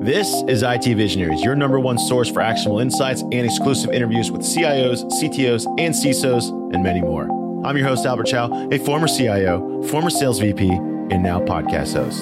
This is IT Visionaries, your number one source for actionable insights and exclusive interviews with CIOs, CTOs, and CISOs, and many more. I'm your host, Albert Chow, a former CIO, former sales VP, and now podcast host.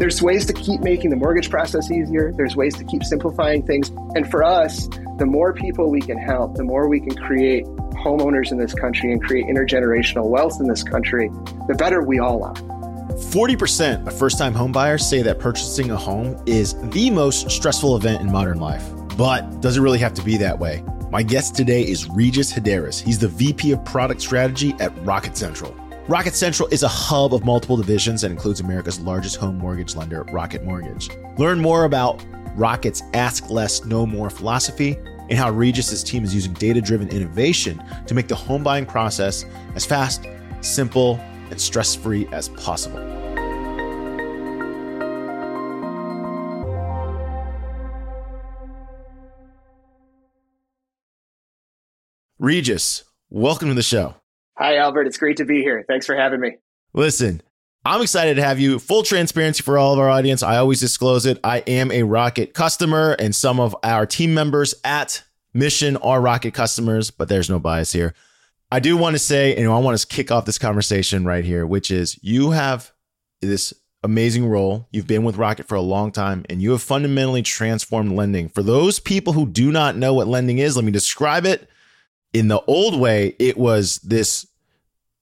There's ways to keep making the mortgage process easier. There's ways to keep simplifying things. And for us, the more people we can help, the more we can create homeowners in this country and create intergenerational wealth in this country, the better we all are. 40% of first time homebuyers say that purchasing a home is the most stressful event in modern life. But does it really have to be that way? My guest today is Regis Hadiaris. He's the VP of Product Strategy at Rocket Central. Rocket Central is a hub of multiple divisions that includes America's largest home mortgage lender, Rocket Mortgage. Learn more about Rocket's Ask Less, Know More philosophy and how Regis's team is using data driven innovation to make the home buying process as fast, simple, and stress free as possible. Regis, welcome to the show. Hi, Albert. It's great to be here. Thanks for having me. Listen, I'm excited to have you. Full transparency for all of our audience. I always disclose it. I am a Rocket customer, and some of our team members at Mission are Rocket customers, but there's no bias here. I do want to say, and I want to kick off this conversation right here, which is you have this amazing role. You've been with Rocket for a long time and you have fundamentally transformed lending. For those people who do not know what lending is, let me describe it. In the old way, it was this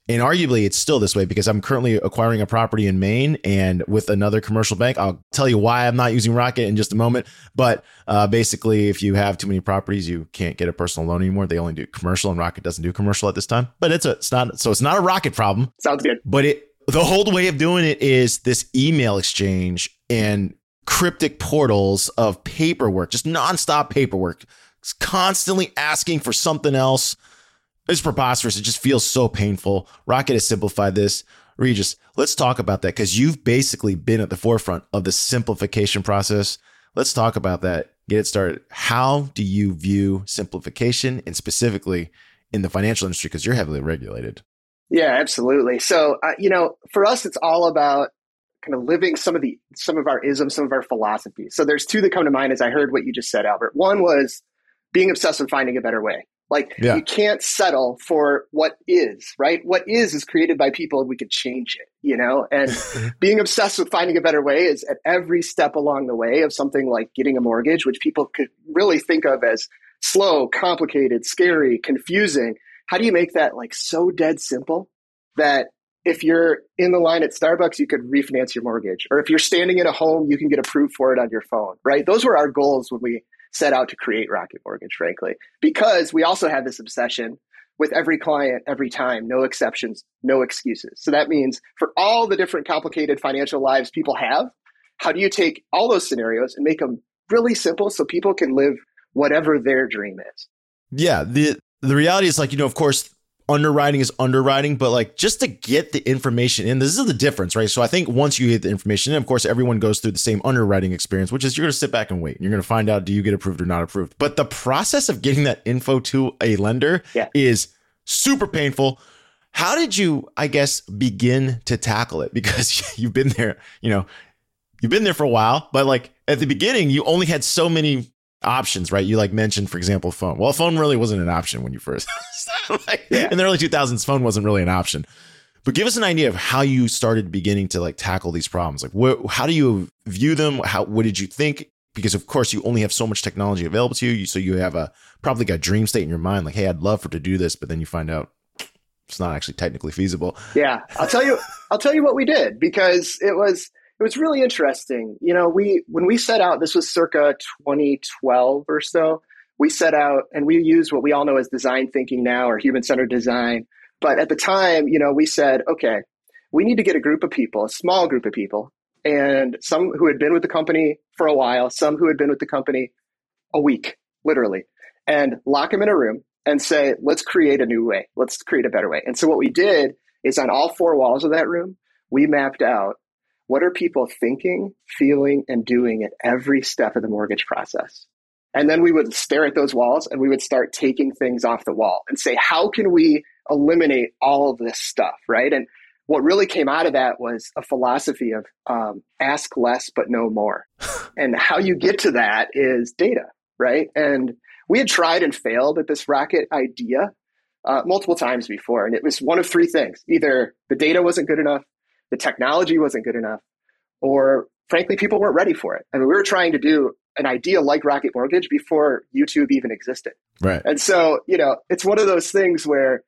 and arguably, it's still this way because I'm currently acquiring a property in Maine and with another commercial bank. I'll tell you why I'm not using Rocket in just a moment. But uh, basically, if you have too many properties, you can't get a personal loan anymore. They only do commercial, and Rocket doesn't do commercial at this time. But it's a, it's not so it's not a Rocket problem. Sounds good. But it the whole way of doing it is this email exchange and cryptic portals of paperwork, just nonstop paperwork. It's constantly asking for something else it's preposterous. It just feels so painful. Rocket has simplified this. Regis, let's talk about that because you've basically been at the forefront of the simplification process. Let's talk about that. Get it started. How do you view simplification and specifically in the financial industry because you're heavily regulated? Yeah, absolutely. So, uh, you know, for us, it's all about kind of living some of the some of our isms, some of our philosophies. So, there's two that come to mind as I heard what you just said, Albert. One was being obsessed with finding a better way. Like yeah. you can't settle for what is, right? What is is created by people and we could change it, you know? And being obsessed with finding a better way is at every step along the way of something like getting a mortgage, which people could really think of as slow, complicated, scary, confusing. How do you make that like so dead simple that if you're in the line at Starbucks, you could refinance your mortgage. Or if you're standing in a home, you can get approved for it on your phone, right? Those were our goals when we set out to create Rocket Mortgage, frankly, because we also have this obsession with every client every time, no exceptions, no excuses. So that means for all the different complicated financial lives people have, how do you take all those scenarios and make them really simple so people can live whatever their dream is? Yeah, the the reality is like, you know, of course, underwriting is underwriting, but like just to get the information in, this is the difference, right? So I think once you get the information in, of course, everyone goes through the same underwriting experience, which is you're going to sit back and wait. And you're going to find out do you get approved or not approved. But the process of getting that info to a lender yeah. is super painful. How did you, I guess, begin to tackle it? Because you've been there, you know, you've been there for a while, but like at the beginning, you only had so many options, right? You like mentioned, for example, phone. Well, phone really wasn't an option when you first, like, yeah. in the early 2000s, phone wasn't really an option. But give us an idea of how you started beginning to like tackle these problems. Like, what, how do you view them? How, what did you think? Because of course, you only have so much technology available to you. So you have a probably got a dream state in your mind, like, hey, I'd love for to do this, but then you find out it's not actually technically feasible. Yeah, I'll tell you. I'll tell you what we did because it was it was really interesting. You know, we when we set out, this was circa 2012 or so. We set out and we used what we all know as design thinking now or human centered design. But at the time, you know, we said, okay, we need to get a group of people, a small group of people, and some who had been with the company for a while, some who had been with the company a week, literally, and lock them in a room and say, let's create a new way. Let's create a better way. And so what we did is on all four walls of that room, we mapped out what are people thinking, feeling, and doing at every step of the mortgage process? And then we would stare at those walls and we would start taking things off the wall and say, how can we eliminate all of this stuff? Right. And what really came out of that was a philosophy of um, ask less but know more. and how you get to that is data, right? And we had tried and failed at this rocket idea uh, multiple times before. And it was one of three things either the data wasn't good enough, the technology wasn't good enough, or frankly, people weren't ready for it. I mean, we were trying to do an idea like Rocket Mortgage before YouTube even existed. Right. And so, you know, it's one of those things where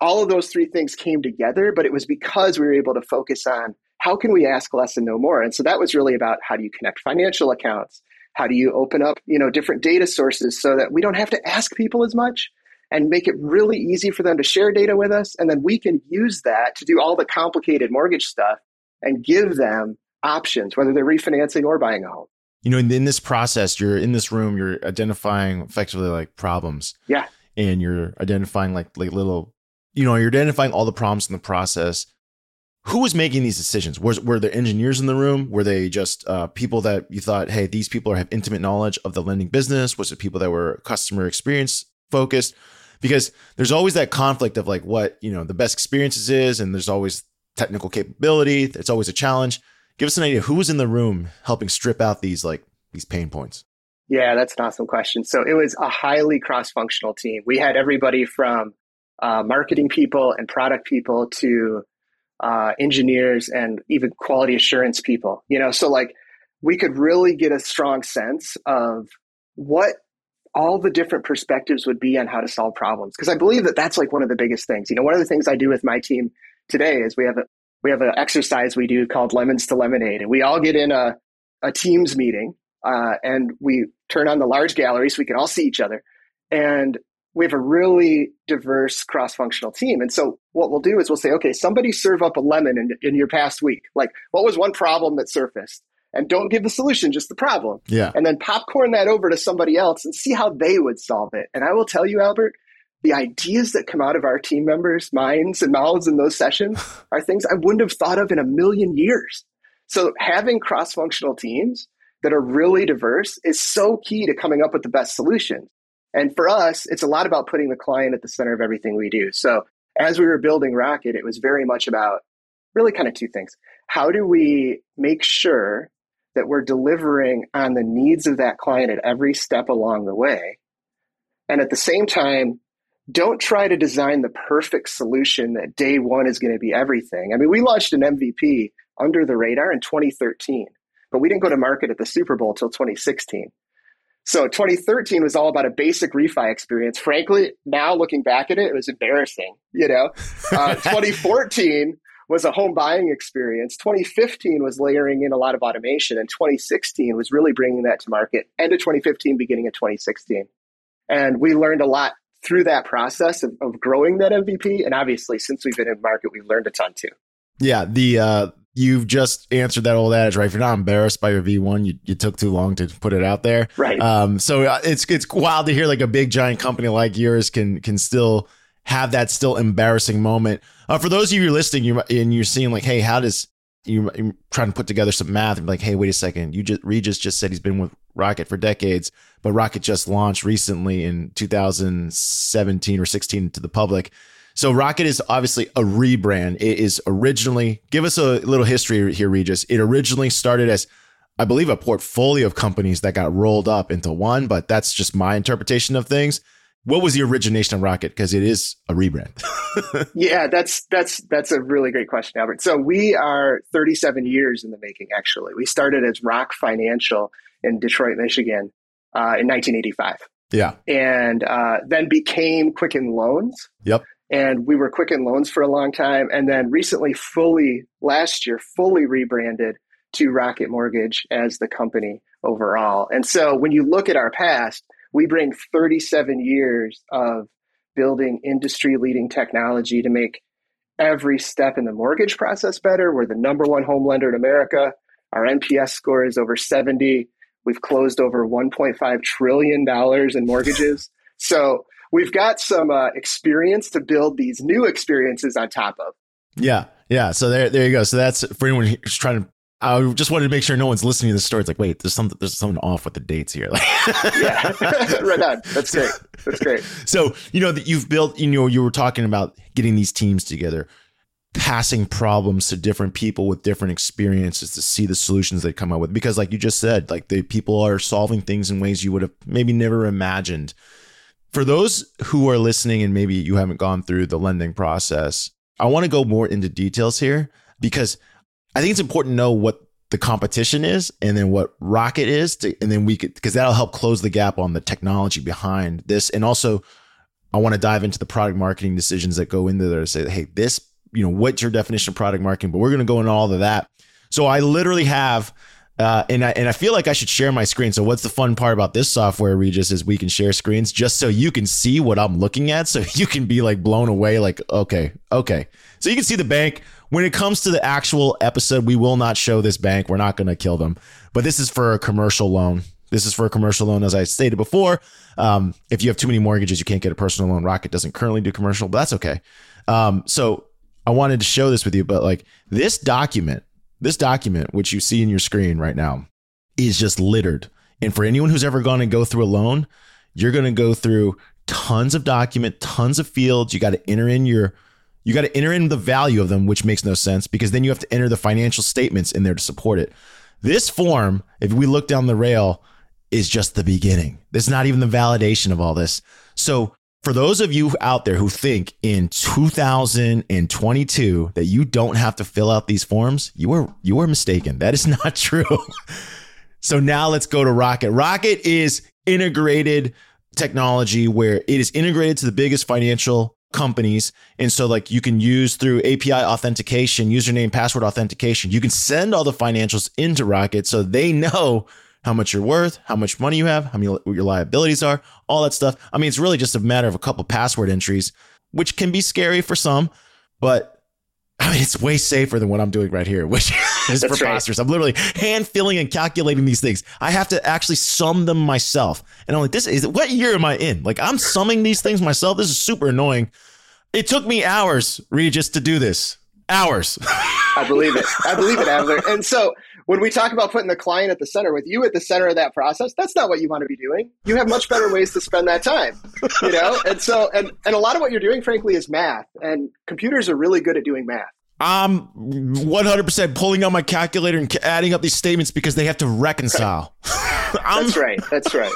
all of those three things came together, but it was because we were able to focus on how can we ask less and know more. And so that was really about how do you connect financial accounts? How do you open up, you know, different data sources so that we don't have to ask people as much and make it really easy for them to share data with us and then we can use that to do all the complicated mortgage stuff and give them options whether they're refinancing or buying a home. You know, in, in this process, you're in this room, you're identifying effectively like problems. Yeah. And you're identifying like like little you know, you're identifying all the problems in the process. Who was making these decisions? Was were there engineers in the room? Were they just uh, people that you thought, hey, these people have intimate knowledge of the lending business? Was it people that were customer experience focused? Because there's always that conflict of like what you know the best experiences is, and there's always technical capability. It's always a challenge. Give us an idea who was in the room helping strip out these like these pain points. Yeah, that's an awesome question. So it was a highly cross-functional team. We had everybody from uh, marketing people and product people to uh, engineers and even quality assurance people. You know, so like we could really get a strong sense of what all the different perspectives would be on how to solve problems. Because I believe that that's like one of the biggest things. You know, one of the things I do with my team today is we have a we have an exercise we do called lemons to lemonade, and we all get in a a teams meeting uh, and we turn on the large gallery so we can all see each other. And we have a really diverse cross-functional team. And so what we'll do is we'll say, okay, somebody serve up a lemon in, in your past week. Like what was one problem that surfaced? And don't give the solution, just the problem. Yeah. And then popcorn that over to somebody else and see how they would solve it. And I will tell you, Albert, the ideas that come out of our team members' minds and mouths in those sessions are things I wouldn't have thought of in a million years. So having cross-functional teams that are really diverse is so key to coming up with the best solutions. And for us, it's a lot about putting the client at the center of everything we do. So as we were building Rocket, it was very much about really kind of two things. How do we make sure that we're delivering on the needs of that client at every step along the way? And at the same time, don't try to design the perfect solution that day one is going to be everything. I mean, we launched an MVP under the radar in 2013, but we didn't go to market at the Super Bowl till 2016. So 2013 was all about a basic refi experience. Frankly, now looking back at it, it was embarrassing. You know, uh, 2014 was a home buying experience. 2015 was layering in a lot of automation, and 2016 was really bringing that to market. End of 2015, beginning of 2016, and we learned a lot through that process of, of growing that MVP. And obviously, since we've been in market, we've learned a ton too. Yeah, the uh, you've just answered that old adage, right? If you're not embarrassed by your V1, you, you took too long to put it out there, right? Um, so uh, it's it's wild to hear like a big giant company like yours can can still have that still embarrassing moment. Uh, for those of you listening, you and you're seeing like, hey, how does you trying to put together some math and be like, hey, wait a second, you just Regis just said he's been with Rocket for decades, but Rocket just launched recently in 2017 or 16 to the public. So Rocket is obviously a rebrand. It is originally, give us a little history here, Regis. It originally started as, I believe, a portfolio of companies that got rolled up into one, but that's just my interpretation of things. What was the origination of Rocket? Because it is a rebrand. yeah, that's that's that's a really great question, Albert. So we are 37 years in the making. Actually, we started as Rock Financial in Detroit, Michigan, uh, in 1985. Yeah, and uh, then became Quicken Loans. Yep and we were Quicken Loans for a long time, and then recently, fully last year, fully rebranded to Rocket Mortgage as the company overall. And so, when you look at our past, we bring 37 years of building industry leading technology to make every step in the mortgage process better. We're the number one home lender in America. Our NPS score is over 70. We've closed over $1.5 trillion in mortgages. So we've got some uh, experience to build these new experiences on top of. Yeah, yeah. So there, there you go. So that's for anyone who's trying to. I just wanted to make sure no one's listening to the story. It's like, wait, there's something, there's something off with the dates here. yeah, right on. That's great. That's great. So you know that you've built. You know, you were talking about getting these teams together. passing problems to different people with different experiences to see the solutions they come up with because like you just said like the people are solving things in ways you would have maybe never imagined for those who are listening and maybe you haven't gone through the lending process i want to go more into details here because i think it's important to know what the competition is and then what rocket is to, and then we could because that'll help close the gap on the technology behind this and also i want to dive into the product marketing decisions that go into there to say hey this you know, what's your definition of product marketing? But we're going to go into all of that. So I literally have, uh, and I and I feel like I should share my screen. So what's the fun part about this software, Regis, is we can share screens just so you can see what I'm looking at, so you can be like blown away. Like, okay, okay. So you can see the bank. When it comes to the actual episode, we will not show this bank. We're not going to kill them. But this is for a commercial loan. This is for a commercial loan, as I stated before. Um, if you have too many mortgages, you can't get a personal loan. Rocket doesn't currently do commercial, but that's okay. Um, so I wanted to show this with you, but like this document, this document, which you see in your screen right now, is just littered. And for anyone who's ever gone and go through a loan, you're going to go through tons of document, tons of fields. You got to enter in your, you got to enter in the value of them, which makes no sense because then you have to enter the financial statements in there to support it. This form, if we look down the rail, is just the beginning. It's not even the validation of all this. So for those of you out there who think in 2022 that you don't have to fill out these forms, you are you are mistaken. That is not true. so now let's go to Rocket. Rocket is integrated technology where it is integrated to the biggest financial companies and so like you can use through API authentication, username password authentication, you can send all the financials into Rocket so they know how much you're worth, how much money you have, how many what your liabilities are, all that stuff. I mean, it's really just a matter of a couple password entries, which can be scary for some, but I mean, it's way safer than what I'm doing right here, which is That's preposterous. Right. I'm literally hand filling and calculating these things. I have to actually sum them myself. And I'm like, this is what year am I in? Like, I'm summing these things myself. This is super annoying. It took me hours, Regis, to do this. Hours. I believe it. I believe it, Adler. And so when we talk about putting the client at the center with you at the center of that process that's not what you want to be doing you have much better ways to spend that time you know and so and and a lot of what you're doing frankly is math and computers are really good at doing math I'm 100% pulling out my calculator and adding up these statements because they have to reconcile. that's right. That's right.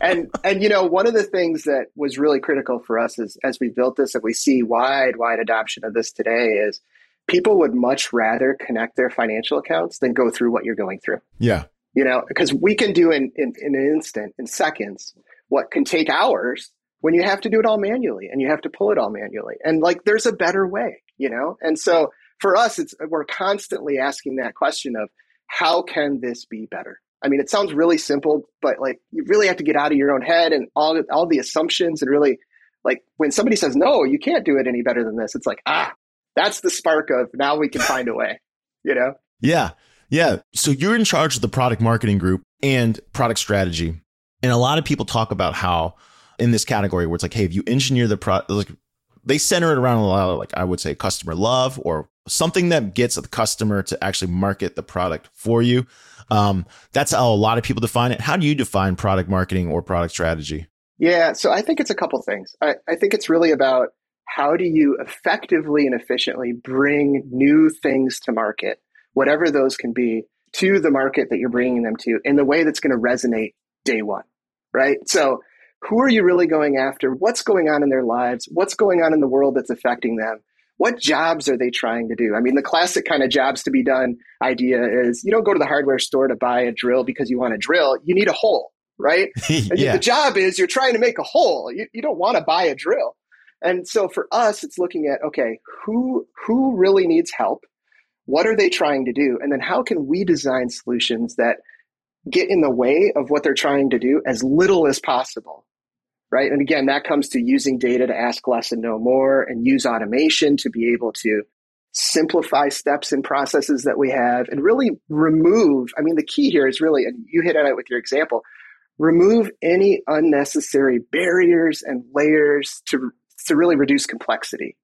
And and you know, one of the things that was really critical for us is as we built this and we see wide wide adoption of this today is people would much rather connect their financial accounts than go through what you're going through. Yeah. You know, because we can do in, in, in an instant, in seconds, what can take hours when you have to do it all manually and you have to pull it all manually. And like, there's a better way, you know? And so for us, it's, we're constantly asking that question of how can this be better? I mean, it sounds really simple, but like you really have to get out of your own head and all, all the assumptions and really like when somebody says, no, you can't do it any better than this, it's like, ah, that's the spark of now we can find a way, you know? Yeah. Yeah. So you're in charge of the product marketing group and product strategy. And a lot of people talk about how in this category where it's like, hey, if you engineer the product, like they center it around a lot of like I would say customer love or something that gets the customer to actually market the product for you. Um, that's how a lot of people define it. How do you define product marketing or product strategy? Yeah, so I think it's a couple things. I, I think it's really about how do you effectively and efficiently bring new things to market, whatever those can be, to the market that you're bringing them to in the way that's going to resonate day one, right? So, who are you really going after? What's going on in their lives? What's going on in the world that's affecting them? What jobs are they trying to do? I mean, the classic kind of jobs to be done idea is you don't go to the hardware store to buy a drill because you want a drill, you need a hole, right? yeah. The job is you're trying to make a hole. You, you don't want to buy a drill. And so for us, it's looking at okay, who who really needs help? What are they trying to do? And then how can we design solutions that get in the way of what they're trying to do as little as possible? Right. And again, that comes to using data to ask less and know more and use automation to be able to simplify steps and processes that we have and really remove. I mean, the key here is really, and you hit on it with your example, remove any unnecessary barriers and layers to to really reduce complexity.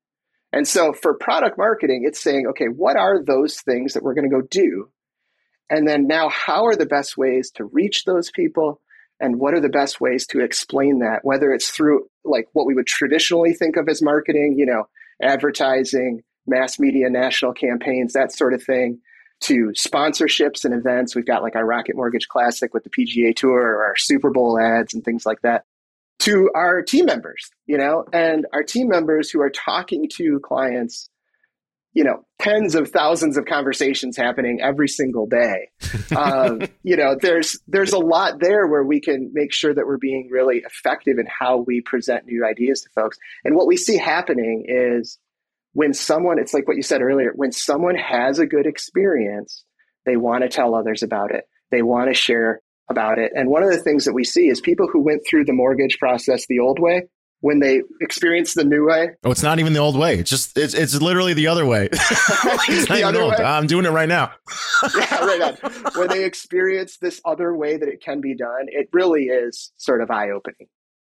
And so for product marketing, it's saying, okay, what are those things that we're going to go do? And then now, how are the best ways to reach those people? And what are the best ways to explain that, whether it's through like what we would traditionally think of as marketing, you know, advertising, mass media, national campaigns, that sort of thing, to sponsorships and events. We've got like our Rocket Mortgage Classic with the PGA Tour or our Super Bowl ads and things like that. To our team members, you know, and our team members who are talking to clients you know tens of thousands of conversations happening every single day. Um, you know there's there's a lot there where we can make sure that we're being really effective in how we present new ideas to folks. And what we see happening is when someone it's like what you said earlier when someone has a good experience they want to tell others about it. They want to share about it. And one of the things that we see is people who went through the mortgage process the old way when they experience the new way. Oh, it's not even the old way. It's just it's it's literally the other way. the other way. I'm doing it right now. yeah, right on. When they experience this other way that it can be done, it really is sort of eye opening.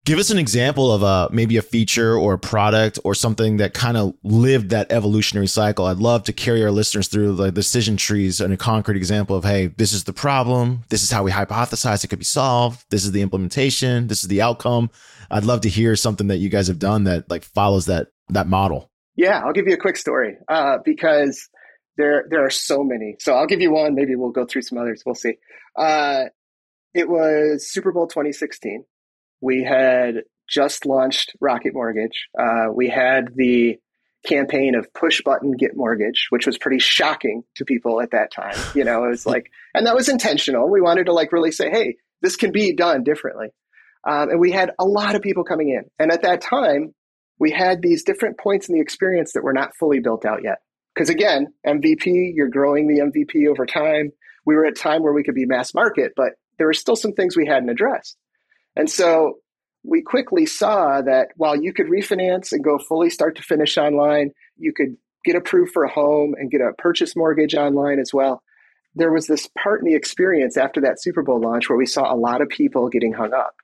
Give us an example of a maybe a feature or a product or something that kind of lived that evolutionary cycle. I'd love to carry our listeners through the decision trees and a concrete example of, hey, this is the problem. This is how we hypothesize it could be solved. This is the implementation. This is the outcome. I'd love to hear something that you guys have done that like follows that that model. Yeah, I'll give you a quick story uh, because there there are so many. So I'll give you one. Maybe we'll go through some others. We'll see. Uh, it was Super Bowl 2016 we had just launched Rocket Mortgage. Uh, we had the campaign of push button get mortgage, which was pretty shocking to people at that time. You know, it was like, and that was intentional. We wanted to like really say, hey, this can be done differently. Um, and we had a lot of people coming in. And at that time, we had these different points in the experience that were not fully built out yet. Because again, MVP, you're growing the MVP over time. We were at a time where we could be mass market, but there were still some things we hadn't addressed. And so we quickly saw that while you could refinance and go fully start to finish online, you could get approved for a home and get a purchase mortgage online as well. There was this part in the experience after that Super Bowl launch where we saw a lot of people getting hung up.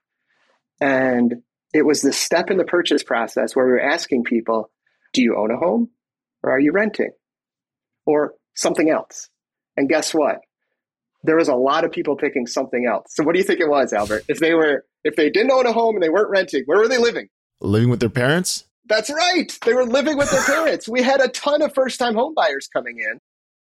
And it was the step in the purchase process where we were asking people, do you own a home or are you renting or something else? And guess what? There was a lot of people picking something else. So what do you think it was, Albert? If they were if they didn't own a home and they weren't renting, where were they living? Living with their parents? That's right. They were living with their parents. We had a ton of first time home buyers coming in,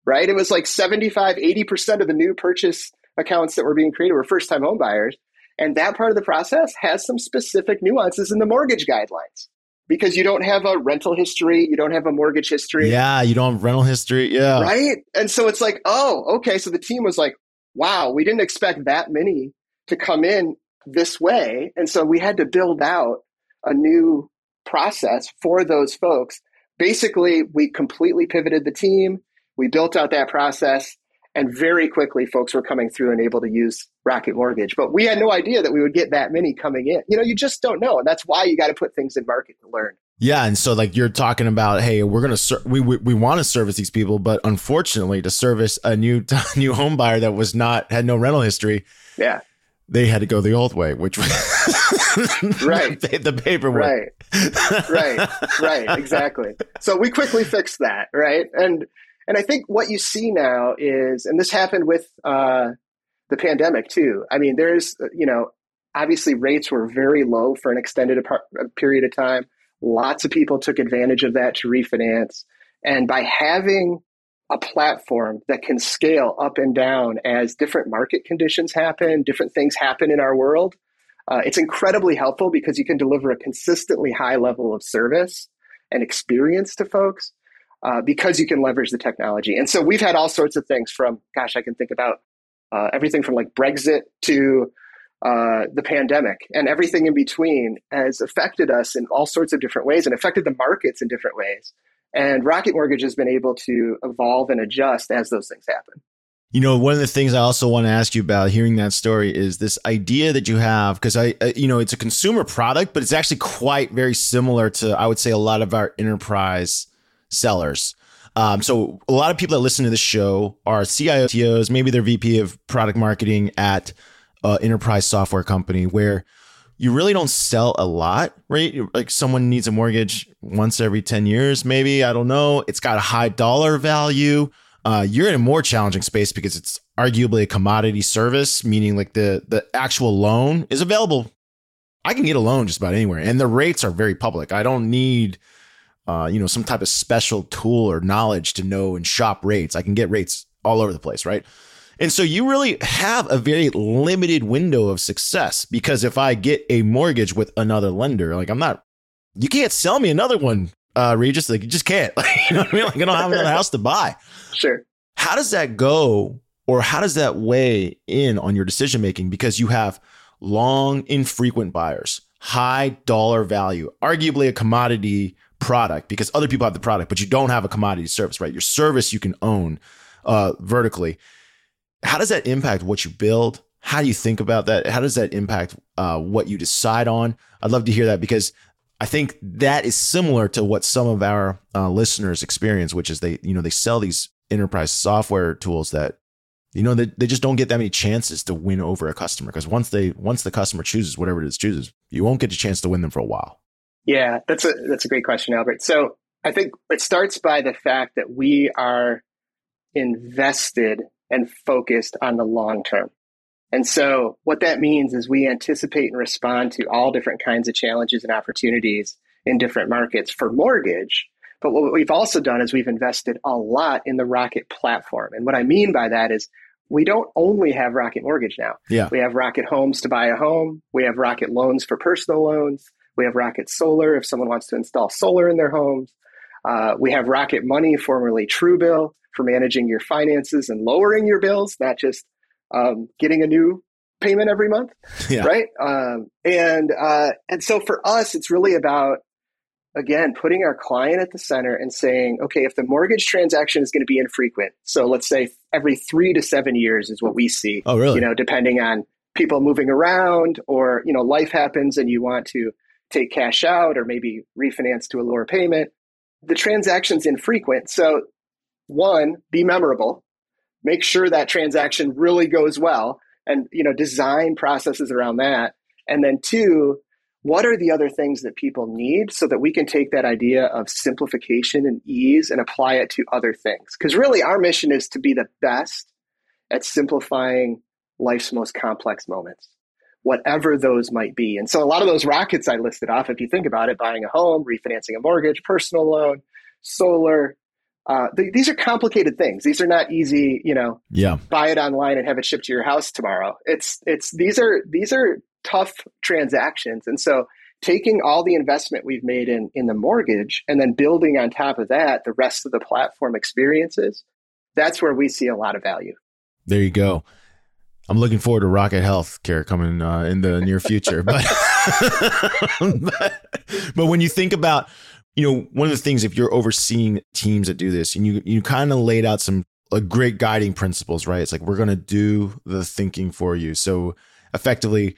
right? It was like 75, 80% of the new purchase accounts that were being created were first time home buyers. And that part of the process has some specific nuances in the mortgage guidelines because you don't have a rental history, you don't have a mortgage history. Yeah, you don't have rental history. Yeah. Right. And so it's like, oh, okay. So the team was like, wow, we didn't expect that many to come in this way. And so we had to build out a new process for those folks. Basically, we completely pivoted the team. We built out that process and very quickly folks were coming through and able to use Rocket Mortgage. But we had no idea that we would get that many coming in. You know, you just don't know. And that's why you got to put things in market to learn. Yeah, and so like you're talking about, hey, we're gonna ser- we we, we want to service these people, but unfortunately, to service a new new home buyer that was not had no rental history, yeah, they had to go the old way, which was right the paperwork. Right, right, right, exactly. So we quickly fixed that, right? And and I think what you see now is, and this happened with uh, the pandemic too. I mean, there's you know, obviously rates were very low for an extended period of time. Lots of people took advantage of that to refinance, and by having a platform that can scale up and down as different market conditions happen, different things happen in our world. Uh, it's incredibly helpful because you can deliver a consistently high level of service and experience to folks uh, because you can leverage the technology. And so we've had all sorts of things from, gosh, I can think about uh, everything from like Brexit to uh, the pandemic and everything in between has affected us in all sorts of different ways and affected the markets in different ways. And Rocket Mortgage has been able to evolve and adjust as those things happen. You know, one of the things I also want to ask you about hearing that story is this idea that you have, because I, you know, it's a consumer product, but it's actually quite very similar to, I would say, a lot of our enterprise sellers. Um, so a lot of people that listen to this show are CIOs, maybe they're VP of product marketing at an enterprise software company where you really don't sell a lot, right? Like someone needs a mortgage once every 10 years, maybe. I don't know. It's got a high dollar value. Uh, you're in a more challenging space because it's arguably a commodity service, meaning like the the actual loan is available. I can get a loan just about anywhere, and the rates are very public. I don't need uh, you know, some type of special tool or knowledge to know and shop rates. I can get rates all over the place, right? And so you really have a very limited window of success because if I get a mortgage with another lender, like I'm not, you can't sell me another one, uh, Regis. Like you just can't. you know what I mean? Like I don't have another house to buy. Sure. How does that go, or how does that weigh in on your decision making? Because you have long, infrequent buyers, high dollar value, arguably a commodity product because other people have the product, but you don't have a commodity service, right? Your service you can own uh, vertically. How does that impact what you build? How do you think about that? How does that impact uh, what you decide on? I'd love to hear that because I think that is similar to what some of our uh, listeners experience, which is they, you know, they sell these enterprise software tools that, you know, they, they just don't get that many chances to win over a customer because once they once the customer chooses whatever it is chooses, you won't get a chance to win them for a while. Yeah, that's a that's a great question, Albert. So I think it starts by the fact that we are invested and focused on the long term. And so what that means is we anticipate and respond to all different kinds of challenges and opportunities in different markets for mortgage. But what we've also done is we've invested a lot in the Rocket platform. And what I mean by that is we don't only have Rocket Mortgage now. Yeah. We have Rocket Homes to buy a home. We have Rocket Loans for personal loans. We have Rocket Solar if someone wants to install solar in their homes. Uh, we have Rocket Money, formerly Truebill, for managing your finances and lowering your bills, not just um, getting a new payment every month, yeah. right? Um, and uh, and so for us, it's really about again putting our client at the center and saying, okay, if the mortgage transaction is going to be infrequent, so let's say every three to seven years is what we see. Oh, really? You know, depending on people moving around or you know life happens and you want to take cash out or maybe refinance to a lower payment. The transaction's infrequent. So, one, be memorable. Make sure that transaction really goes well and you know design processes around that. And then two, what are the other things that people need so that we can take that idea of simplification and ease and apply it to other things? Because really our mission is to be the best at simplifying life's most complex moments whatever those might be. And so a lot of those rockets I listed off, if you think about it, buying a home, refinancing a mortgage, personal loan, solar, uh, th- these are complicated things. These are not easy, you know, yeah. buy it online and have it shipped to your house tomorrow. It's, it's, these are, these are tough transactions. And so taking all the investment we've made in, in the mortgage and then building on top of that, the rest of the platform experiences, that's where we see a lot of value. There you go. I'm looking forward to Rocket Health Care coming uh, in the near future. but, but, but when you think about, you know, one of the things if you're overseeing teams that do this, and you you kind of laid out some like great guiding principles, right? It's like we're gonna do the thinking for you. So effectively,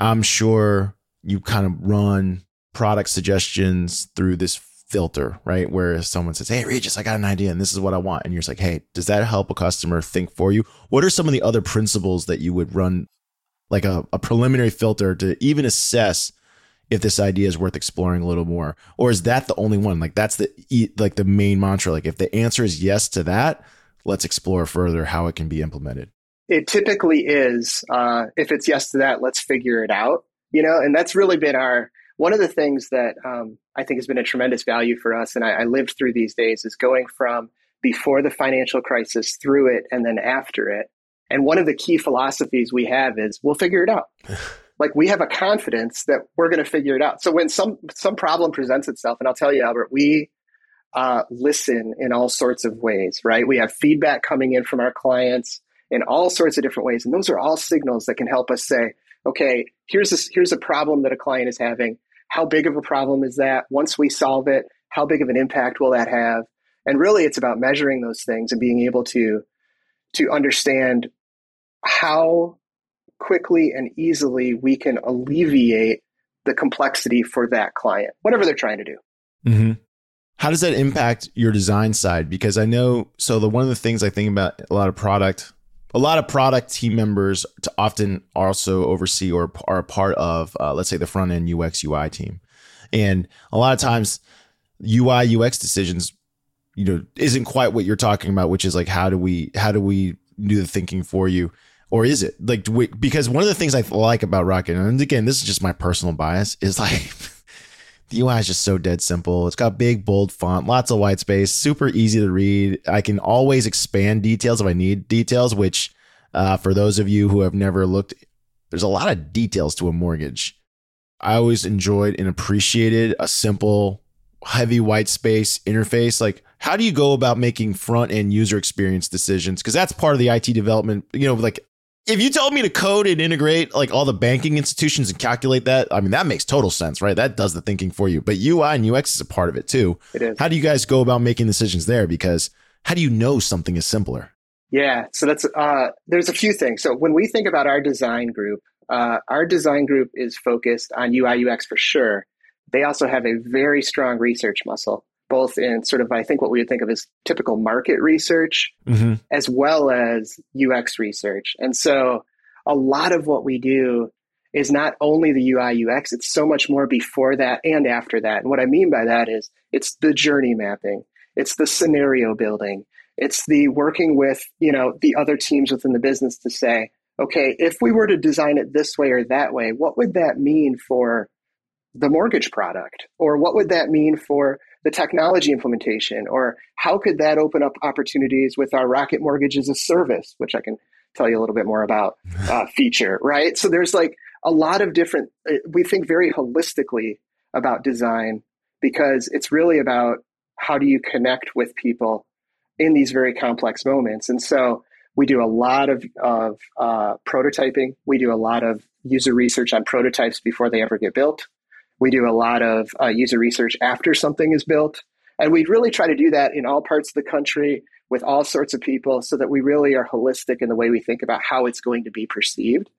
I'm sure you kind of run product suggestions through this filter, right? Where someone says, Hey, Regis, I got an idea and this is what I want. And you're just like, Hey, does that help a customer think for you? What are some of the other principles that you would run like a, a preliminary filter to even assess if this idea is worth exploring a little more? Or is that the only one? Like that's the like the main mantra. Like if the answer is yes to that, let's explore further how it can be implemented. It typically is. Uh, if it's yes to that, let's figure it out. You know, and that's really been our one of the things that um, I think has been a tremendous value for us, and I, I lived through these days, is going from before the financial crisis through it and then after it. And one of the key philosophies we have is we'll figure it out. like we have a confidence that we're going to figure it out. So when some some problem presents itself, and I'll tell you, Albert, we uh, listen in all sorts of ways, right? We have feedback coming in from our clients in all sorts of different ways, and those are all signals that can help us say, okay, here's this, here's a problem that a client is having. How big of a problem is that? Once we solve it, how big of an impact will that have? And really, it's about measuring those things and being able to to understand how quickly and easily we can alleviate the complexity for that client, whatever they're trying to do. Mm-hmm. How does that impact your design side? Because I know, so the one of the things I think about a lot of product a lot of product team members to often also oversee or are a part of, uh, let's say, the front end UX UI team, and a lot of times UI UX decisions, you know, isn't quite what you're talking about, which is like how do we how do we do the thinking for you, or is it? Like we, because one of the things I like about Rocket, and again, this is just my personal bias, is like The UI is just so dead simple. It's got big, bold font, lots of white space, super easy to read. I can always expand details if I need details, which uh, for those of you who have never looked, there's a lot of details to a mortgage. I always enjoyed and appreciated a simple, heavy white space interface. Like, how do you go about making front end user experience decisions? Because that's part of the IT development. You know, like if you told me to code and integrate like all the banking institutions and calculate that, I mean, that makes total sense, right? That does the thinking for you. But UI and UX is a part of it too. It is. How do you guys go about making decisions there? Because how do you know something is simpler? Yeah, so that's uh, there's a few things. So when we think about our design group, uh, our design group is focused on UI UX for sure. They also have a very strong research muscle, both in sort of I think what we would think of as typical market research, mm-hmm. as well as UX research. And so a lot of what we do is not only the UI UX, it's so much more before that and after that. And what I mean by that is it's the journey mapping, it's the scenario building, it's the working with, you know, the other teams within the business to say, okay, if we were to design it this way or that way, what would that mean for the mortgage product? Or what would that mean for the technology implementation? Or how could that open up opportunities with our Rocket Mortgage as a service, which I can tell you a little bit more about uh, feature, right? So there's like a lot of different, uh, we think very holistically about design because it's really about how do you connect with people in these very complex moments. And so we do a lot of, of uh, prototyping. We do a lot of user research on prototypes before they ever get built. We do a lot of uh, user research after something is built. And we really try to do that in all parts of the country with all sorts of people so that we really are holistic in the way we think about how it's going to be perceived.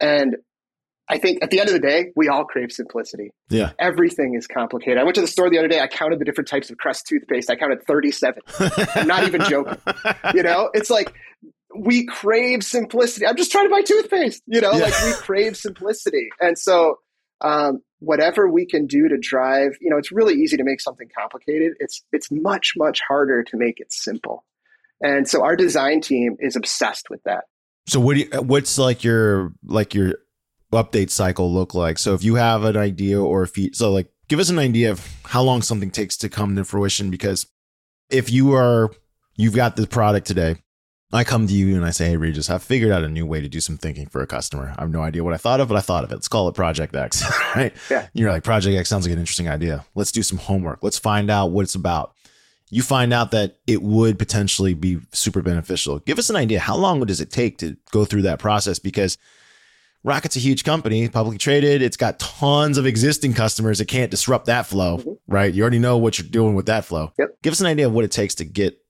And I think at the end of the day, we all crave simplicity. Yeah. Everything is complicated. I went to the store the other day. I counted the different types of Crest toothpaste. I counted 37. I'm not even joking. You know, it's like we crave simplicity. I'm just trying to buy toothpaste. You know, yeah. like we crave simplicity. And so, um, whatever we can do to drive, you know, it's really easy to make something complicated. It's it's much much harder to make it simple. And so our design team is obsessed with that. So what do you, what's like your like your update cycle look like? So if you have an idea or a feat, so like give us an idea of how long something takes to come to fruition because if you are you've got the product today I come to you and I say, Hey, Regis, I've figured out a new way to do some thinking for a customer. I have no idea what I thought of, but I thought of it. Let's call it Project X, right? Yeah. You're like, Project X sounds like an interesting idea. Let's do some homework. Let's find out what it's about. You find out that it would potentially be super beneficial. Give us an idea. How long does it take to go through that process? Because Rocket's a huge company, publicly traded. It's got tons of existing customers. It can't disrupt that flow, mm-hmm. right? You already know what you're doing with that flow. Yep. Give us an idea of what it takes to get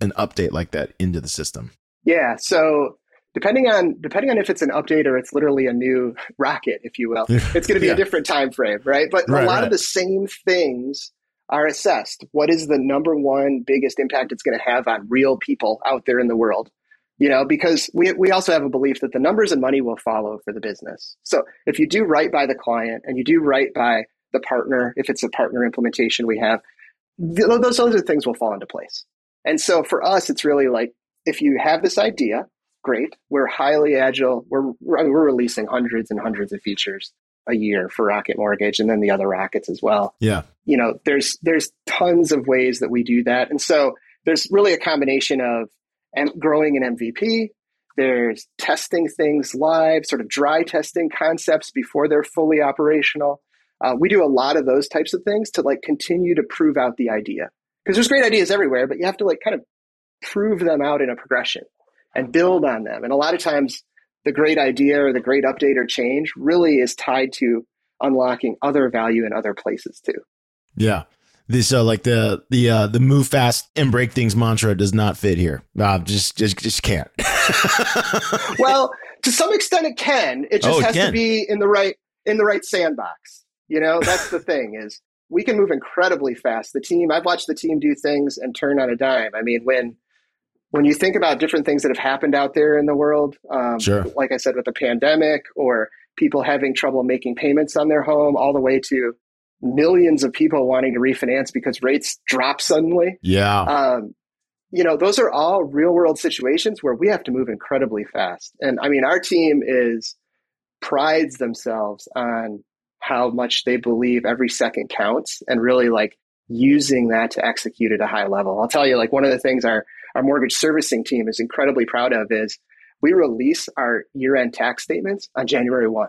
an update like that into the system? Yeah. So depending on depending on if it's an update or it's literally a new racket, if you will, it's going to be yeah. a different time frame, right? But right, a lot right. of the same things are assessed. What is the number one biggest impact it's going to have on real people out there in the world? You know, because we we also have a belief that the numbers and money will follow for the business. So if you do right by the client and you do right by the partner, if it's a partner implementation we have, those other things will fall into place. And so for us, it's really like if you have this idea, great. We're highly agile. We're we're releasing hundreds and hundreds of features a year for Rocket Mortgage, and then the other rockets as well. Yeah, you know, there's there's tons of ways that we do that, and so there's really a combination of growing an MVP. There's testing things live, sort of dry testing concepts before they're fully operational. Uh, we do a lot of those types of things to like continue to prove out the idea because there's great ideas everywhere, but you have to like kind of prove them out in a progression and build on them. And a lot of times, the great idea or the great update or change really is tied to unlocking other value in other places too. Yeah. This uh, like the the uh, the move fast and break things mantra does not fit here. Uh, just just just can't. well, to some extent it can. It just oh, it has can. to be in the right in the right sandbox. You know, that's the thing is we can move incredibly fast. The team, I've watched the team do things and turn on a dime. I mean, when when you think about different things that have happened out there in the world, um, sure. like I said, with the pandemic or people having trouble making payments on their home, all the way to millions of people wanting to refinance because rates drop suddenly. Yeah. Um, you know, those are all real world situations where we have to move incredibly fast. And I mean, our team is prides themselves on how much they believe every second counts and really like using that to execute at a high level. I'll tell you, like one of the things our, our mortgage servicing team is incredibly proud of is we release our year end tax statements on January 1,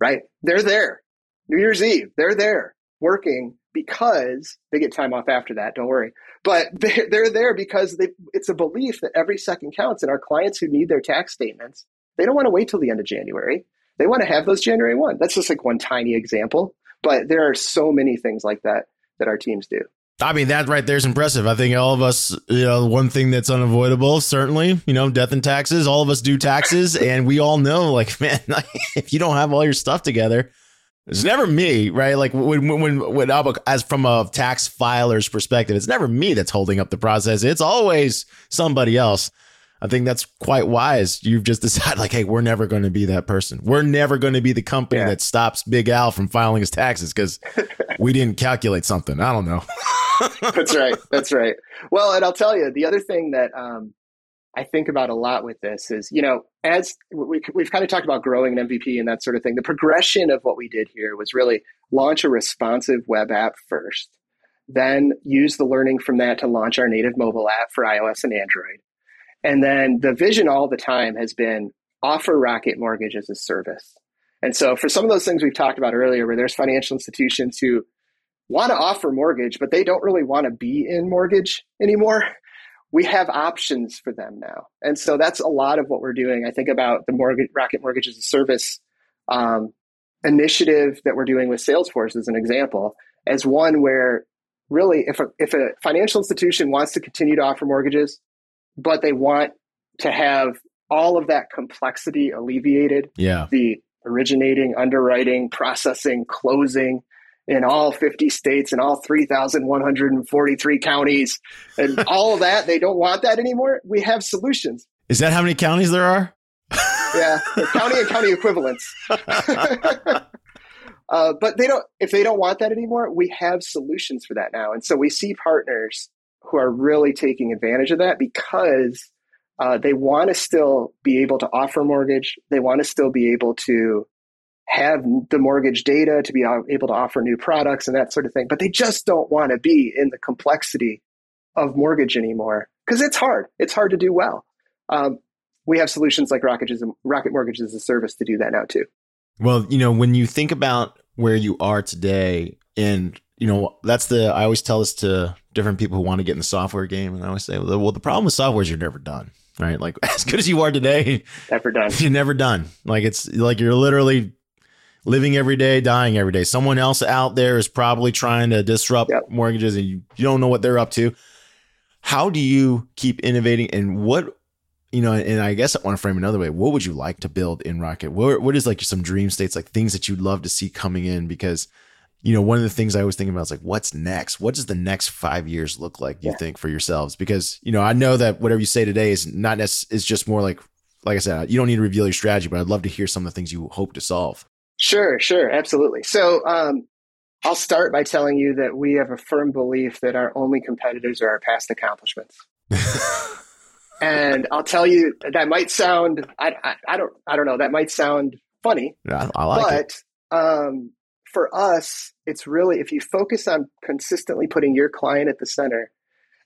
right? They're there. New Year's Eve, they're there working because they get time off after that. Don't worry. But they're, they're there because they, it's a belief that every second counts. And our clients who need their tax statements, they don't want to wait till the end of January. They want to have those January 1. That's just like one tiny example. But there are so many things like that that our teams do. I mean, that right there is impressive. I think all of us, you know, one thing that's unavoidable, certainly, you know, death and taxes. All of us do taxes, and we all know, like, man, if you don't have all your stuff together, it's never me, right? Like when when when as from a tax filer's perspective, it's never me that's holding up the process. It's always somebody else. I think that's quite wise. You've just decided, like, hey, we're never going to be that person. We're never going to be the company yeah. that stops Big Al from filing his taxes because we didn't calculate something. I don't know. that's right. That's right. Well, and I'll tell you the other thing that um, I think about a lot with this is, you know, as we, we've kind of talked about growing an MVP and that sort of thing, the progression of what we did here was really launch a responsive web app first, then use the learning from that to launch our native mobile app for iOS and Android. And then the vision all the time has been offer Rocket Mortgage as a service. And so for some of those things we've talked about earlier, where there's financial institutions who want to offer mortgage, but they don't really want to be in mortgage anymore. We have options for them now. And so that's a lot of what we're doing. I think about the mortgage Rocket Mortgage as a service um, initiative that we're doing with Salesforce as an example, as one where really if a, if a financial institution wants to continue to offer mortgages, but they want to have all of that complexity alleviated. Yeah. The originating, underwriting, processing, closing in all 50 states and all 3,143 counties and all of that. They don't want that anymore. We have solutions. Is that how many counties there are? yeah, county and county equivalents. uh, but they don't. If they don't want that anymore, we have solutions for that now, and so we see partners who are really taking advantage of that because uh, they want to still be able to offer mortgage. They want to still be able to have the mortgage data to be able to offer new products and that sort of thing. But they just don't want to be in the complexity of mortgage anymore because it's hard. It's hard to do well. Um, we have solutions like Rocket, Rocket Mortgage as a service to do that now too. Well, you know, when you think about where you are today, and you know, that's the I always tell this to different people who want to get in the software game, and I always say, well, the problem with software is you're never done, right? Like as good as you are today, never done. You're never done. Like it's like you're literally living every day, dying every day. Someone else out there is probably trying to disrupt yep. mortgages, and you, you don't know what they're up to. How do you keep innovating, and what you know, and I guess I want to frame another way. What would you like to build in Rocket? What, what is like some dream states, like things that you'd love to see coming in? Because you know, one of the things I always think about is like, what's next? What does the next five years look like? You yeah. think for yourselves? Because you know, I know that whatever you say today is not necessarily is just more like, like I said, you don't need to reveal your strategy, but I'd love to hear some of the things you hope to solve. Sure, sure, absolutely. So, um, I'll start by telling you that we have a firm belief that our only competitors are our past accomplishments. and I'll tell you that might sound I, I, I, don't I don't know that might sound funny. Yeah, I like but, it. Um, for us, it's really if you focus on consistently putting your client at the center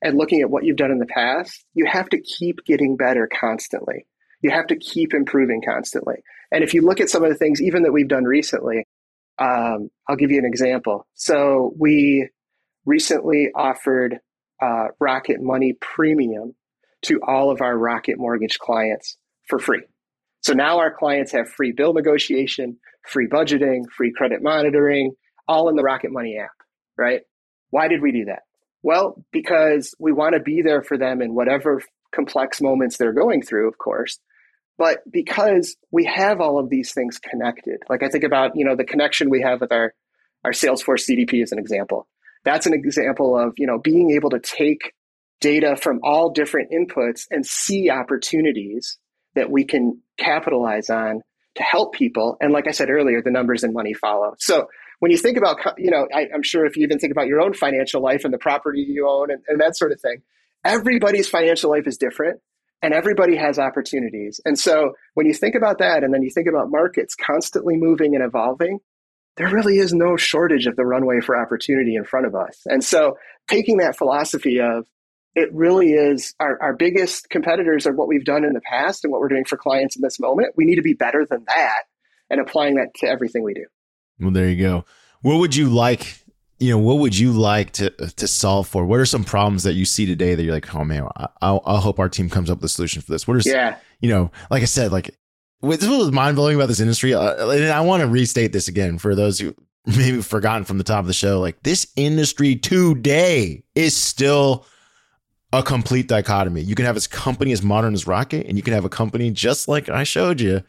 and looking at what you've done in the past, you have to keep getting better constantly. You have to keep improving constantly. And if you look at some of the things, even that we've done recently, um, I'll give you an example. So we recently offered uh, Rocket Money Premium to all of our Rocket Mortgage clients for free. So now our clients have free bill negotiation, free budgeting, free credit monitoring, all in the Rocket Money app, right? Why did we do that? Well, because we want to be there for them in whatever complex moments they're going through, of course, but because we have all of these things connected. Like I think about, you know, the connection we have with our our Salesforce CDP as an example. That's an example of, you know, being able to take data from all different inputs and see opportunities that we can capitalize on to help people. And like I said earlier, the numbers and money follow. So when you think about, you know, I, am sure if you even think about your own financial life and the property you own and, and that sort of thing, everybody's financial life is different and everybody has opportunities. And so when you think about that and then you think about markets constantly moving and evolving, there really is no shortage of the runway for opportunity in front of us. And so taking that philosophy of it really is our, our biggest competitors are what we've done in the past and what we're doing for clients in this moment. We need to be better than that and applying that to everything we do. Well, there you go. What would you like? You know, what would you like to to solve for? What are some problems that you see today that you're like, oh man, I, I'll, I'll hope our team comes up with a solution for this. What are, yeah. you know, like I said, like this was mind blowing about this industry, uh, and I want to restate this again for those who maybe forgotten from the top of the show. Like this industry today is still a complete dichotomy. You can have a company as modern as Rocket, and you can have a company just like I showed you,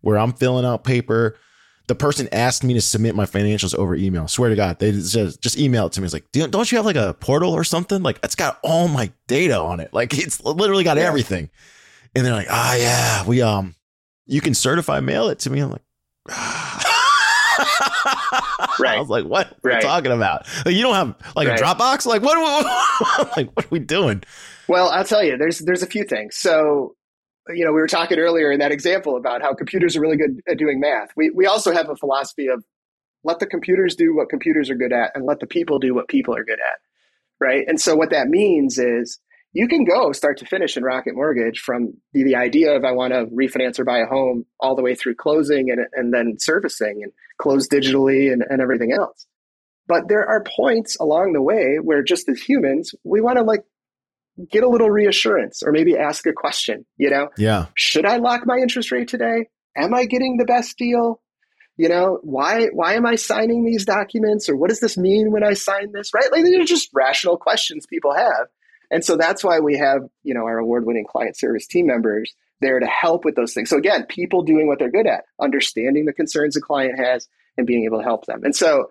where I'm filling out paper. The person asked me to submit my financials over email. Swear to God, they just, just email it to me. It's like, don't you have like a portal or something? Like it's got all my data on it. Like it's literally got yeah. everything. And they're like, ah, oh, yeah, we um, you can certify mail it to me. I'm like, ah. right. I was like, what right. are you talking about? Like, you don't have like right. a Dropbox? Like, what, what like, what are we doing? Well, I'll tell you, there's, there's a few things. So, you know, we were talking earlier in that example about how computers are really good at doing math. We, we also have a philosophy of let the computers do what computers are good at and let the people do what people are good at. Right. And so what that means is you can go start to finish in Rocket Mortgage from the, the idea of I want to refinance or buy a home all the way through closing and, and then servicing and close digitally and, and everything else. But there are points along the way where just as humans, we want to like get a little reassurance or maybe ask a question, you know? Yeah. Should I lock my interest rate today? Am I getting the best deal? You know, why why am I signing these documents or what does this mean when I sign this? Right? Like they're just rational questions people have. And so that's why we have, you know, our award-winning client service team members there to help with those things. So again, people doing what they're good at, understanding the concerns a client has and being able to help them. And so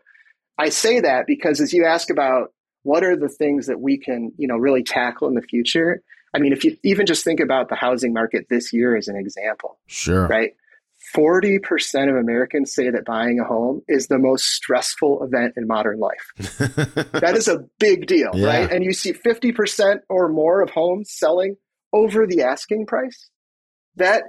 I say that because as you ask about what are the things that we can, you know, really tackle in the future? I mean, if you even just think about the housing market this year as an example. Sure. Right? 40% of Americans say that buying a home is the most stressful event in modern life. that is a big deal, yeah. right? And you see 50% or more of homes selling over the asking price. That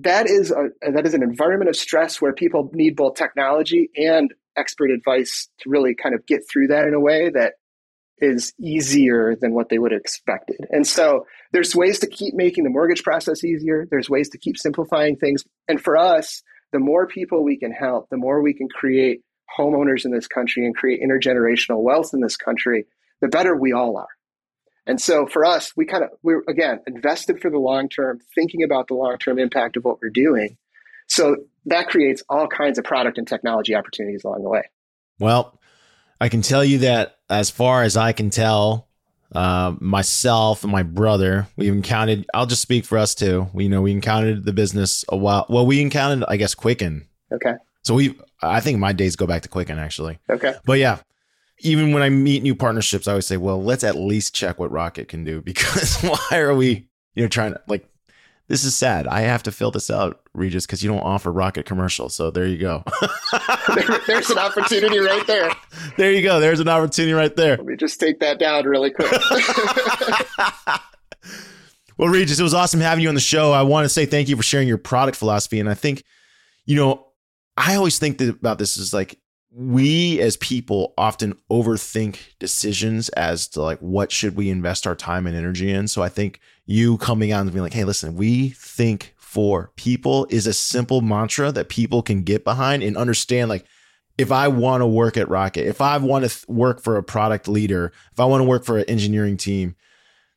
that is a that is an environment of stress where people need both technology and expert advice to really kind of get through that in a way that is easier than what they would have expected. And so there's ways to keep making the mortgage process easier. There's ways to keep simplifying things. And for us, the more people we can help, the more we can create homeowners in this country and create intergenerational wealth in this country, the better we all are. And so for us, we kind of, we're again invested for the long term, thinking about the long term impact of what we're doing. So that creates all kinds of product and technology opportunities along the way. Well, I can tell you that as far as I can tell, uh, myself and my brother, we encountered. I'll just speak for us too. We you know we encountered the business a while. Well, we encountered, I guess, Quicken. Okay. So we, I think my days go back to Quicken actually. Okay. But yeah, even when I meet new partnerships, I always say, well, let's at least check what Rocket can do because why are we, you know, trying to like this is sad. I have to fill this out, Regis, because you don't offer rocket commercials. So there you go. there, there's an opportunity right there. There you go. There's an opportunity right there. Let me just take that down really quick. well, Regis, it was awesome having you on the show. I want to say thank you for sharing your product philosophy. And I think, you know, I always think that about this is like we as people often overthink decisions as to like what should we invest our time and energy in. So I think you coming out and being like, hey, listen, we think for people is a simple mantra that people can get behind and understand like if I want to work at Rocket, if I want to th- work for a product leader, if I want to work for an engineering team,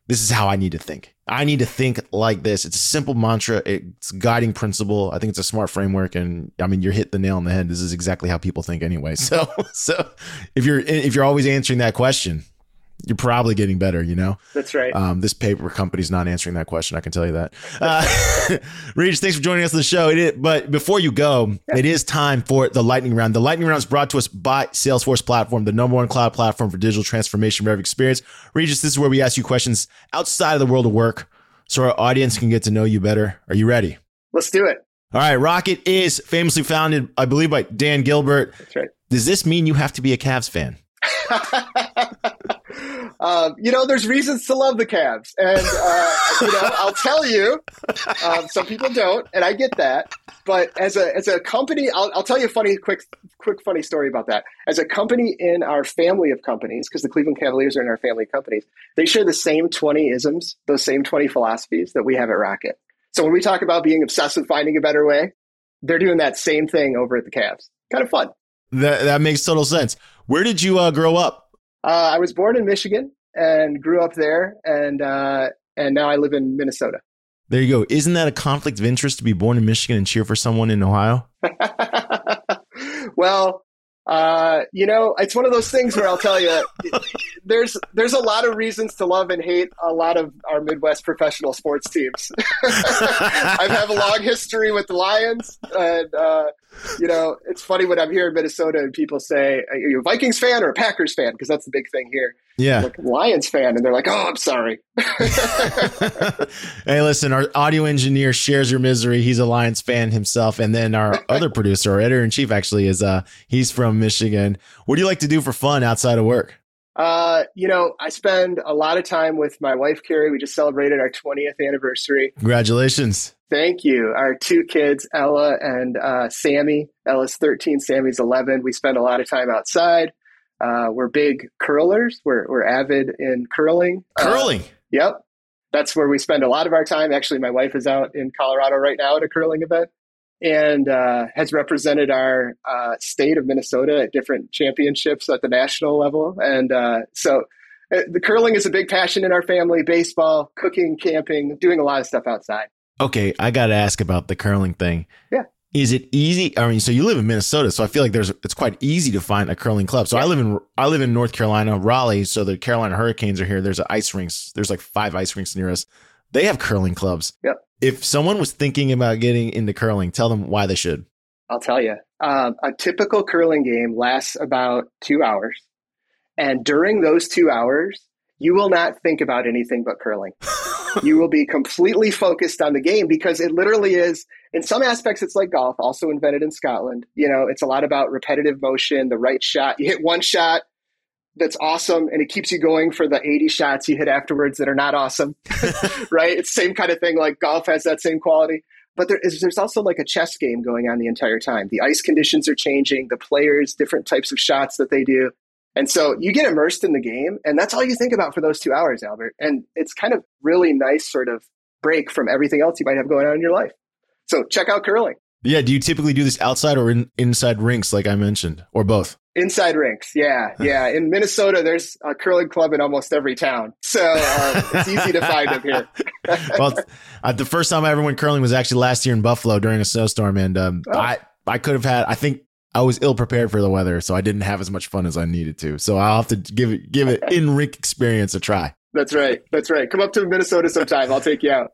this is how I need to think. I need to think like this. It's a simple mantra. It's guiding principle. I think it's a smart framework. And I mean, you're hit the nail on the head. This is exactly how people think anyway. So, so if you're, if you're always answering that question, you're probably getting better, you know? That's right. Um, this paper company's not answering that question. I can tell you that. Uh, Regis, thanks for joining us on the show. Is, but before you go, yeah. it is time for the lightning round. The lightning round is brought to us by Salesforce Platform, the number one cloud platform for digital transformation for every experience. Regis, this is where we ask you questions outside of the world of work so our audience can get to know you better. Are you ready? Let's do it. All right. Rocket is famously founded, I believe, by Dan Gilbert. That's right. Does this mean you have to be a Cavs fan? Um, you know, there's reasons to love the Cavs, and uh, you know, I'll tell you, um, some people don't, and I get that. But as a as a company, I'll, I'll tell you a funny, quick, quick, funny story about that. As a company in our family of companies, because the Cleveland Cavaliers are in our family of companies, they share the same twenty isms, those same twenty philosophies that we have at Rocket. So when we talk about being obsessed with finding a better way, they're doing that same thing over at the Cavs. Kind of fun. That that makes total sense. Where did you uh, grow up? Uh, I was born in Michigan and grew up there, and uh, and now I live in Minnesota. There you go. Isn't that a conflict of interest to be born in Michigan and cheer for someone in Ohio? well, uh, you know, it's one of those things where I'll tell you, there's there's a lot of reasons to love and hate a lot of our Midwest professional sports teams. I have a long history with the Lions, and uh, you know, it's funny when I'm here in Minnesota and people say, "Are you a Vikings fan or a Packers fan?" Because that's the big thing here. Yeah, like Lions fan, and they're like, "Oh, I'm sorry." hey, listen, our audio engineer shares your misery. He's a Lions fan himself, and then our other producer, our editor in chief, actually is uh he's from Michigan. What do you like to do for fun outside of work? Uh, you know, I spend a lot of time with my wife, Carrie. We just celebrated our 20th anniversary. Congratulations. Thank you. Our two kids, Ella and uh, Sammy. Ella's 13, Sammy's 11. We spend a lot of time outside. Uh, we're big curlers. We're, we're avid in curling. Uh, curling? yep. That's where we spend a lot of our time. Actually, my wife is out in Colorado right now at a curling event and uh, has represented our uh, state of Minnesota at different championships at the national level. And uh, so uh, the curling is a big passion in our family baseball, cooking, camping, doing a lot of stuff outside. Okay, I got to ask about the curling thing. Yeah. Is it easy? I mean, so you live in Minnesota, so I feel like there's it's quite easy to find a curling club. So. I live in I live in North Carolina, Raleigh. So the Carolina Hurricanes are here. There's an ice rinks. There's like five ice rinks near us. They have curling clubs. Yep. If someone was thinking about getting into curling, tell them why they should. I'll tell you. Um, a typical curling game lasts about two hours. And during those two hours, you will not think about anything but curling. you will be completely focused on the game because it literally is, in some aspects, it's like golf, also invented in Scotland. You know, it's a lot about repetitive motion, the right shot. You hit one shot that's awesome and it keeps you going for the 80 shots you hit afterwards that are not awesome. right? It's same kind of thing. Like golf has that same quality. But there is, there's also like a chess game going on the entire time. The ice conditions are changing, the players, different types of shots that they do. And so you get immersed in the game, and that's all you think about for those two hours, Albert. And it's kind of really nice sort of break from everything else you might have going on in your life. So check out curling. Yeah. Do you typically do this outside or in, inside rinks, like I mentioned, or both? Inside rinks. Yeah. Yeah. In Minnesota, there's a curling club in almost every town. So uh, it's easy to find them here. well, uh, the first time I ever went curling was actually last year in Buffalo during a snowstorm. And um, oh. I, I could have had, I think I was ill prepared for the weather, so I didn't have as much fun as I needed to. So I'll have to give it give it in rink experience a try. That's right. That's right. Come up to Minnesota sometime. I'll take you out.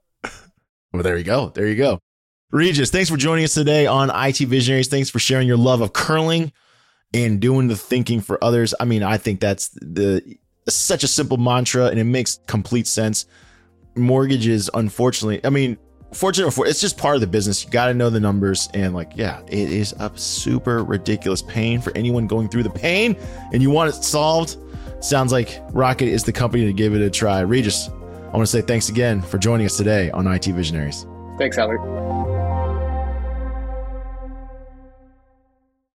Well, there you go. There you go. Regis, thanks for joining us today on IT Visionaries. Thanks for sharing your love of curling and doing the thinking for others. I mean, I think that's the such a simple mantra and it makes complete sense. Mortgages, unfortunately, I mean, fortunate for it's just part of the business. You got to know the numbers and like, yeah, it is a super ridiculous pain for anyone going through the pain and you want it solved. Sounds like Rocket is the company to give it a try. Regis, I want to say thanks again for joining us today on IT Visionaries. Thanks, Albert.